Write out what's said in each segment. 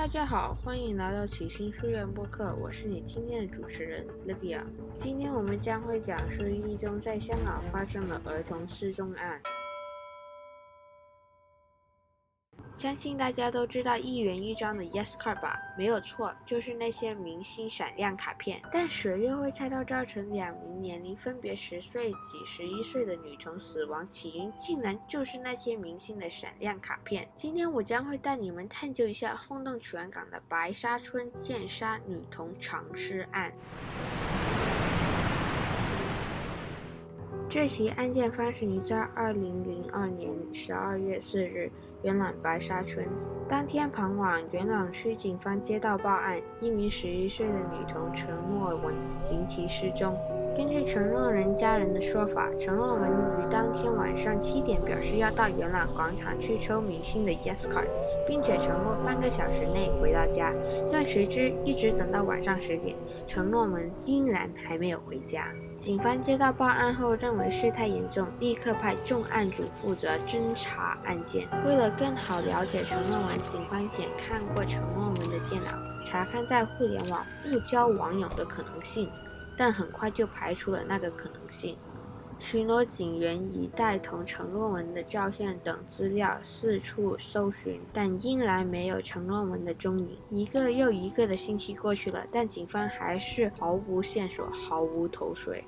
大家好，欢迎来到启星书院播客，我是你今天的主持人 Libia。今天我们将会讲述一宗在香港发生的儿童失踪案。相信大家都知道一元一张的 Yes Card 吧？没有错，就是那些明星闪亮卡片。但谁又会猜到造成两名年龄分别十岁及十一岁的女童死亡起因，竟然就是那些明星的闪亮卡片？今天我将会带你们探究一下轰动全港的白沙村剑杀女童藏尸案。这起案件发生于在二零零二年十二月四日，元朗白沙村。当天傍晚，元朗区警方接到报案，一名十一岁的女童陈诺文离奇失踪。根据陈诺文家人的说法，陈诺文于当天晚上七点表示要到元朗广场去抽明星的 Yes Card，并且承诺半个小时内回到家。但谁知一直等到晚上十点，陈诺文依然还没有回家。警方接到报案后，认为事态严重，立刻派重案组负责侦查案件。为了更好了解陈诺文，警方检看过陈诺文的电脑，查看在互联网误交网友的可能性，但很快就排除了那个可能性。巡逻警员已带同陈诺文的照片等资料四处搜寻，但依然没有陈诺文的踪影。一个又一个的星期过去了，但警方还是毫无线索，毫无头绪。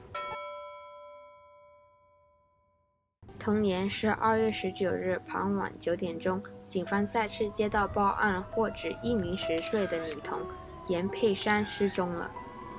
同年十二月十九日傍晚九点钟，警方再次接到报案，获指一名十岁的女童严佩珊失踪了。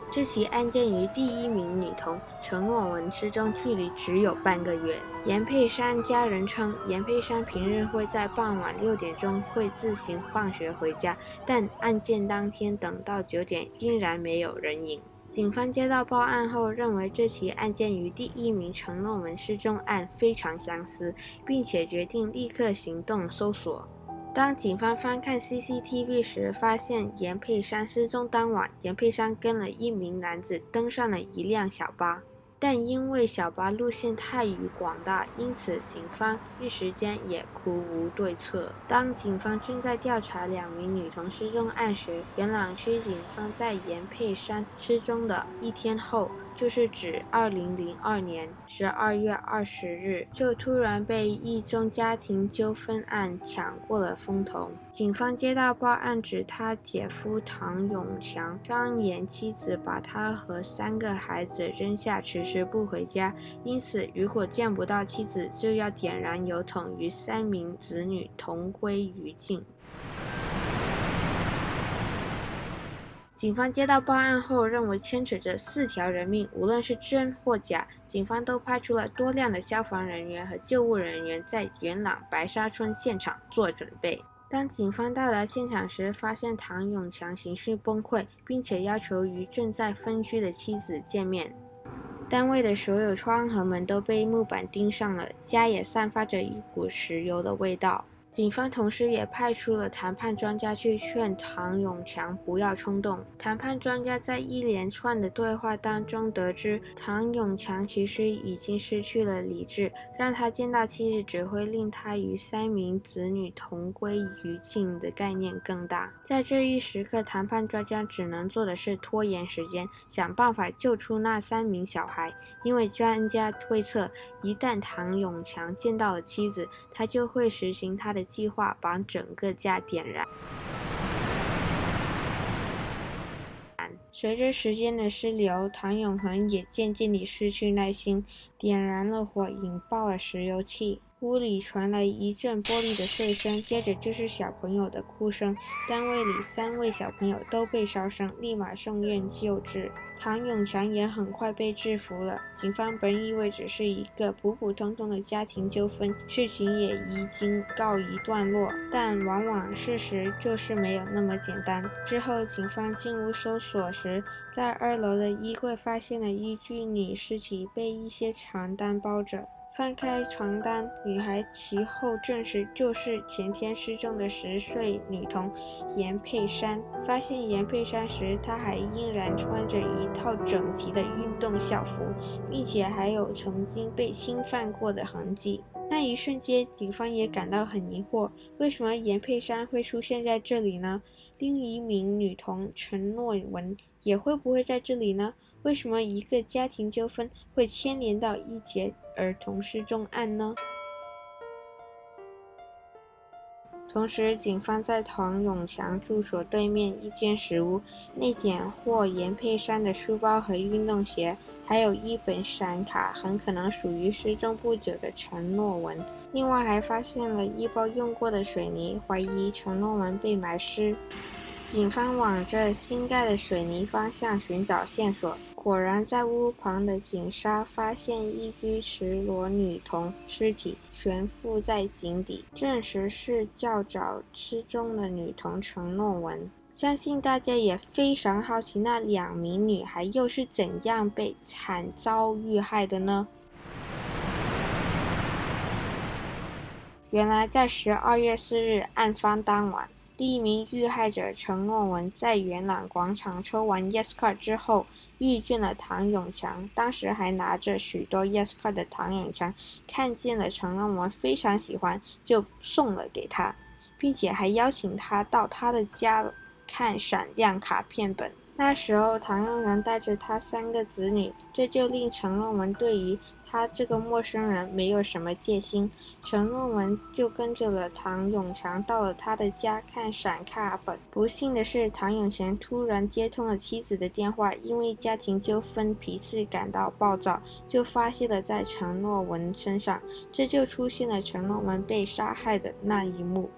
这起案件与第一名女童陈诺文失踪距离只有半个月。严佩珊家人称，严佩珊平日会在傍晚六点钟会自行放学回家，但案件当天等到九点，依然没有人影。警方接到报案后，认为这起案件与第一名承诺文失踪案非常相似，并且决定立刻行动搜索。当警方翻看 CCTV 时，发现严佩珊失踪当晚，严佩珊跟了一名男子登上了一辆小巴。但因为小巴路线太于广大，因此警方一时间也苦无对策。当警方正在调查两名女童失踪案时，元朗区警方在严佩山失踪的一天后。就是指二零零二年十二月二十日，就突然被一宗家庭纠纷案抢过了风头。警方接到报案，指他姐夫唐永强张言妻子把他和三个孩子扔下，迟迟不回家，因此如果见不到妻子，就要点燃油桶与三名子女同归于尽。警方接到报案后，认为牵扯着四条人命，无论是真或假，警方都派出了多辆的消防人员和救护人员在元朗白沙村现场做准备。当警方到达现场时，发现唐永强情绪崩溃，并且要求与正在分居的妻子见面。单位的所有窗和门都被木板钉上了，家也散发着一股石油的味道。警方同时也派出了谈判专家去劝唐永强不要冲动。谈判专家在一连串的对话当中得知，唐永强其实已经失去了理智，让他见到妻子只会令他与三名子女同归于尽的概念更大。在这一时刻，谈判专家只能做的是拖延时间，想办法救出那三名小孩。因为专家推测，一旦唐永强见到了妻子，他就会实行他的。计划把整个家点燃。随着时间的失流，唐永恒也渐渐地失去耐心，点燃了火，引爆了石油气。屋里传来一阵玻璃的碎声，接着就是小朋友的哭声。单位里三位小朋友都被烧伤，立马送院救治。唐永强也很快被制服了。警方本以为只是一个普普通通的家庭纠纷，事情也已经告一段落，但往往事实就是没有那么简单。之后，警方进屋搜索时，在二楼的衣柜发现了一具女尸体，被一些床单包着。翻开床单，女孩其后证实就是前天失踪的十岁女童严佩珊。发现严佩珊时，她还依然穿着一套整齐的运动校服，并且还有曾经被侵犯过的痕迹。那一瞬间，警方也感到很疑惑：为什么严佩珊会出现在这里呢？另一名女童陈诺文也会不会在这里呢？为什么一个家庭纠纷会牵连到一节儿童失踪案呢？同时，警方在唐永强住所对面一间食屋内检获严佩珊的书包和运动鞋，还有一本闪卡，很可能属于失踪不久的陈诺文。另外，还发现了一包用过的水泥，怀疑陈诺文被埋尸。警方往这新盖的水泥方向寻找线索。果然，在屋旁的井沙发现一具赤裸女童尸体，悬浮在井底，证实是较早失踪的女童陈诺文。相信大家也非常好奇，那两名女孩又是怎样被惨遭遇害的呢？原来，在十二月四日案发当晚，一名遇害者陈诺文在元朗广场抽完 Yes Card 之后。遇见了唐永强，当时还拿着许多 Yes Card 的唐永强看见了陈诺文非常喜欢，就送了给他，并且还邀请他到他的家看闪亮卡片本。那时候，唐永强带着他三个子女，这就令陈诺文对于他这个陌生人没有什么戒心。陈诺文就跟着了唐永强到了他的家看闪卡本。不幸的是，唐永强突然接通了妻子的电话，因为家庭纠纷，脾气感到暴躁，就发泄了在陈诺文身上，这就出现了陈诺文被杀害的那一幕。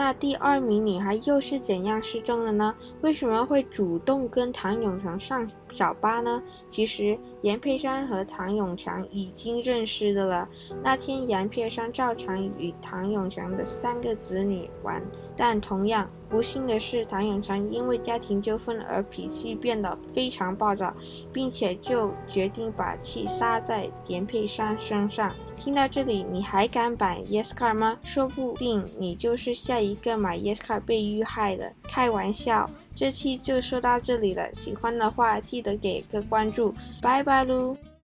那第二名女孩又是怎样失踪的呢？为什么会主动跟唐永成上小巴呢？其实严佩珊和唐永强已经认识的了。那天严佩珊照常与唐永强的三个子女玩，但同样不幸的是，唐永强因为家庭纠纷而脾气变得非常暴躁，并且就决定把气撒在严佩珊身上。听到这里，你还敢买 Yescar 吗？说不定你就是下一个买 Yescar 被遇害的。开玩笑，这期就说到这里了。喜欢的话，记得给个关注。拜拜喽！